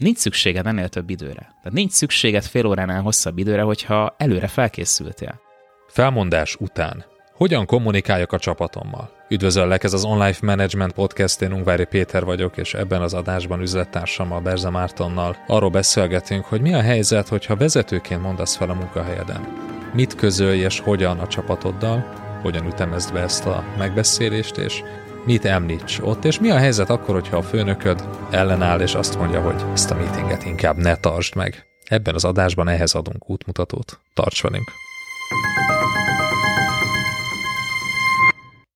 Nincs szükséged ennél több időre. Tehát nincs szükséged fél óránál hosszabb időre, hogyha előre felkészültél. Felmondás után. Hogyan kommunikáljak a csapatommal? Üdvözöllek, ez az Online Management Podcast, én Ungvári Péter vagyok, és ebben az adásban üzlettársammal, Berze Mártonnal arról beszélgetünk, hogy mi a helyzet, hogyha vezetőként mondasz fel a munkahelyeden. Mit közölj és hogyan a csapatoddal, hogyan ütemezd be ezt a megbeszélést, és mit említs ott, és mi a helyzet akkor, hogyha a főnököd ellenáll, és azt mondja, hogy ezt a meetinget inkább ne tartsd meg. Ebben az adásban ehhez adunk útmutatót. Tarts velünk!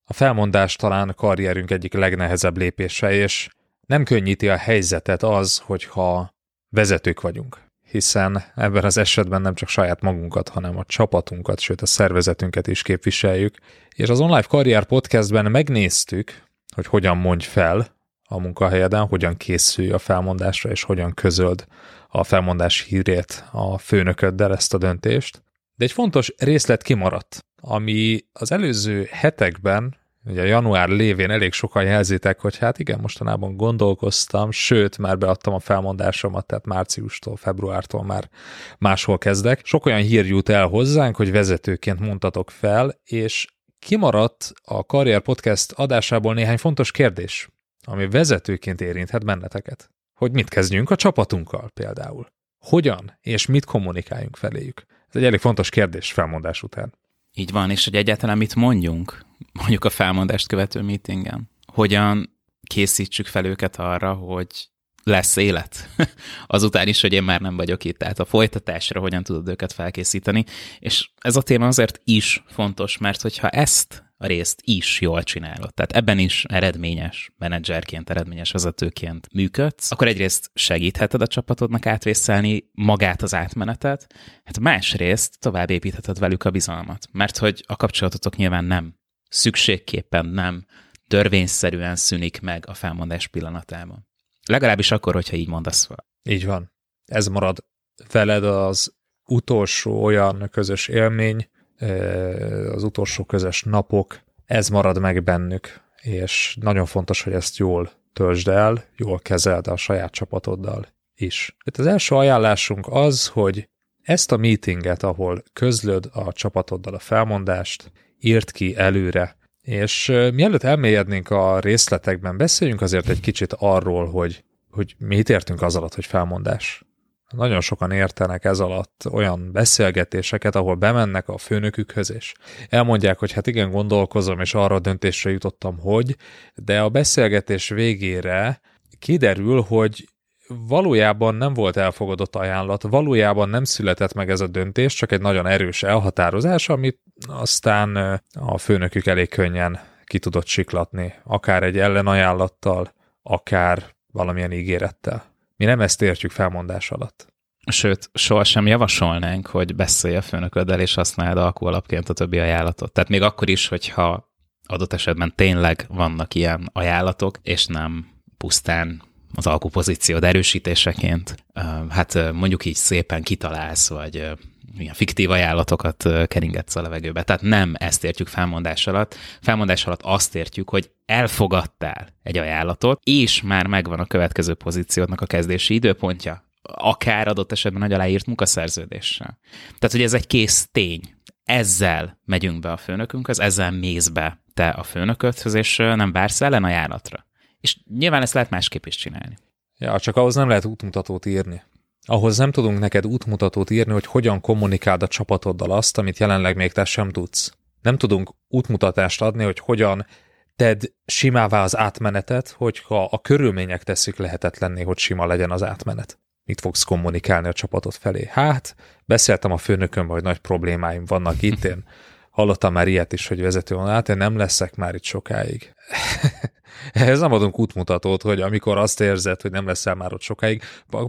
A felmondás talán karrierünk egyik legnehezebb lépése, és nem könnyíti a helyzetet az, hogyha vezetők vagyunk hiszen ebben az esetben nem csak saját magunkat, hanem a csapatunkat, sőt a szervezetünket is képviseljük. És az Online Karrier Podcastben megnéztük, hogy hogyan mondj fel a munkahelyeden, hogyan készülj a felmondásra, és hogyan közöld a felmondás hírét a főnököddel ezt a döntést. De egy fontos részlet kimaradt, ami az előző hetekben Ugye január lévén elég sokan jelzitek, hogy hát igen, mostanában gondolkoztam, sőt, már beadtam a felmondásomat, tehát márciustól, februártól már máshol kezdek. Sok olyan hír jut el hozzánk, hogy vezetőként mondtatok fel, és kimaradt a Karrier Podcast adásából néhány fontos kérdés, ami vezetőként érinthet benneteket. Hogy mit kezdjünk a csapatunkkal például. Hogyan és mit kommunikáljunk feléjük. Ez egy elég fontos kérdés felmondás után. Így van, és hogy egyáltalán mit mondjunk, mondjuk a felmondást követő meetingen. Hogyan készítsük fel őket arra, hogy lesz élet. Azután is, hogy én már nem vagyok itt. Tehát a folytatásra hogyan tudod őket felkészíteni. És ez a téma azért is fontos, mert hogyha ezt részt is jól csinálod, tehát ebben is eredményes menedzserként, eredményes vezetőként működsz, akkor egyrészt segítheted a csapatodnak átvészelni magát az átmenetet, hát másrészt tovább építheted velük a bizalmat, mert hogy a kapcsolatotok nyilván nem szükségképpen nem törvényszerűen szűnik meg a felmondás pillanatában. Legalábbis akkor, hogyha így mondasz fel. Így van. Ez marad veled az utolsó olyan közös élmény, az utolsó közös napok, ez marad meg bennük, és nagyon fontos, hogy ezt jól töltsd el, jól kezeld a saját csapatoddal is. Itt az első ajánlásunk az, hogy ezt a meetinget, ahol közlöd a csapatoddal a felmondást, írt ki előre, és mielőtt elmélyednénk a részletekben, beszéljünk azért egy kicsit arról, hogy, hogy mit értünk az alatt, hogy felmondás. Nagyon sokan értenek ez alatt olyan beszélgetéseket, ahol bemennek a főnökükhöz, és elmondják, hogy hát igen, gondolkozom, és arra a döntésre jutottam, hogy, de a beszélgetés végére kiderül, hogy valójában nem volt elfogadott ajánlat, valójában nem született meg ez a döntés, csak egy nagyon erős elhatározás, amit aztán a főnökük elég könnyen ki tudott siklatni, akár egy ellenajánlattal, akár valamilyen ígérettel. Mi nem ezt értjük felmondás alatt. Sőt, sohasem javasolnánk, hogy beszélj a főnököddel, és használd alapként a többi ajánlatot. Tehát még akkor is, hogyha adott esetben tényleg vannak ilyen ajánlatok, és nem pusztán az alkupozíciód erősítéseként, hát mondjuk így szépen kitalálsz, vagy milyen fiktív ajánlatokat keringetsz a levegőbe. Tehát nem ezt értjük felmondás alatt. Felmondás alatt azt értjük, hogy elfogadtál egy ajánlatot, és már megvan a következő pozíciódnak a kezdési időpontja, akár adott esetben nagy aláírt munkaszerződéssel. Tehát, hogy ez egy kész tény. Ezzel megyünk be a főnökünkhöz, ezzel mész be te a főnököthöz, és nem vársz ajánlatra. És nyilván ezt lehet másképp is csinálni. Ja, csak ahhoz nem lehet útmutatót írni. Ahhoz nem tudunk neked útmutatót írni, hogy hogyan kommunikáld a csapatoddal azt, amit jelenleg még te sem tudsz. Nem tudunk útmutatást adni, hogy hogyan tedd simává az átmenetet, hogyha a körülmények teszik lehetetlenné, hogy sima legyen az átmenet. Mit fogsz kommunikálni a csapatot felé? Hát, beszéltem a főnököm, hogy nagy problémáim vannak itt, én hallottam már ilyet is, hogy vezető van, hát én nem leszek már itt sokáig. Ehhez nem adunk útmutatót, hogy amikor azt érzed, hogy nem leszel már ott sokáig,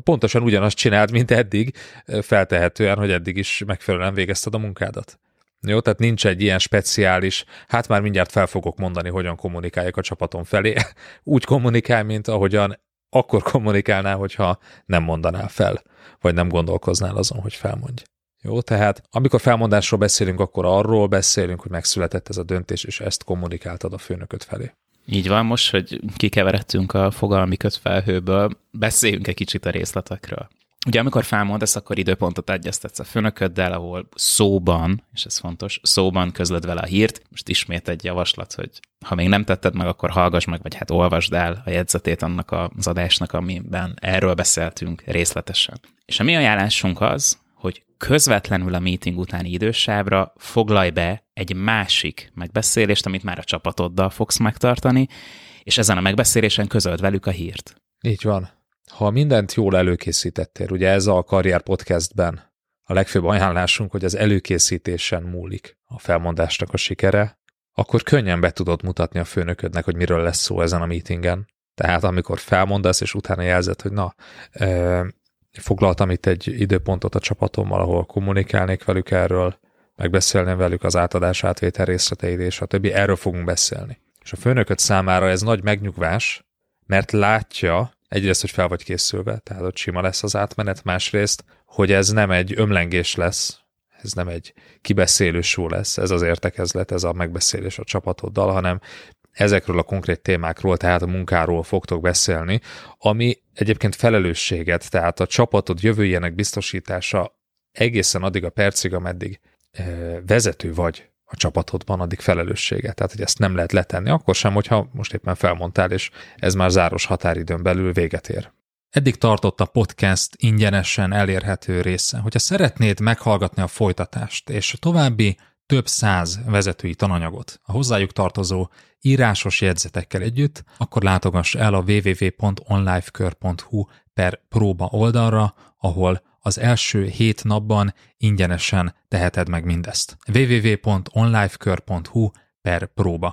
pontosan ugyanazt csináld, mint eddig, feltehetően, hogy eddig is megfelelően végezted a munkádat. Jó, tehát nincs egy ilyen speciális, hát már mindjárt fel fogok mondani, hogyan kommunikáljak a csapatom felé. Úgy kommunikál, mint ahogyan akkor kommunikálnál, hogyha nem mondanál fel, vagy nem gondolkoznál azon, hogy felmondj. Jó, tehát amikor felmondásról beszélünk, akkor arról beszélünk, hogy megszületett ez a döntés, és ezt kommunikáltad a főnököt felé. Így van, most, hogy kikeveredtünk a fogalmi kötfelhőből, beszéljünk egy kicsit a részletekről. Ugye amikor felmondasz, akkor időpontot egyeztetsz a főnököddel, ahol szóban, és ez fontos, szóban közlöd vele a hírt. Most ismét egy javaslat, hogy ha még nem tetted meg, akkor hallgass meg, vagy hát olvasd el a jegyzetét annak az adásnak, amiben erről beszéltünk részletesen. És a mi ajánlásunk az, közvetlenül a meeting utáni idősávra foglalj be egy másik megbeszélést, amit már a csapatoddal fogsz megtartani, és ezen a megbeszélésen közöld velük a hírt. Így van. Ha mindent jól előkészítettél, ugye ez a Karrier Podcastben a legfőbb ajánlásunk, hogy az előkészítésen múlik a felmondásnak a sikere, akkor könnyen be tudod mutatni a főnöködnek, hogy miről lesz szó ezen a meetingen. Tehát amikor felmondasz, és utána jelzed, hogy na, foglaltam itt egy időpontot a csapatommal, ahol kommunikálnék velük erről, megbeszélném velük az átadás átvétel részleteit, és a többi, erről fogunk beszélni. És a főnököt számára ez nagy megnyugvás, mert látja, egyrészt, hogy fel vagy készülve, tehát ott sima lesz az átmenet, másrészt, hogy ez nem egy ömlengés lesz, ez nem egy kibeszélő lesz, ez az értekezlet, ez a megbeszélés a csapatoddal, hanem ezekről a konkrét témákról, tehát a munkáról fogtok beszélni, ami egyébként felelősséget, tehát a csapatod jövőjének biztosítása egészen addig a percig, ameddig vezető vagy a csapatodban, addig felelőssége. Tehát, hogy ezt nem lehet letenni, akkor sem, hogyha most éppen felmondtál, és ez már záros határidőn belül véget ér. Eddig tartott a podcast ingyenesen elérhető része. Hogyha szeretnéd meghallgatni a folytatást és további több száz vezetői tananyagot a hozzájuk tartozó írásos jegyzetekkel együtt, akkor látogass el a www.onlifekör.hu per próba oldalra, ahol az első hét napban ingyenesen teheted meg mindezt. www.onlifekör.hu per próba.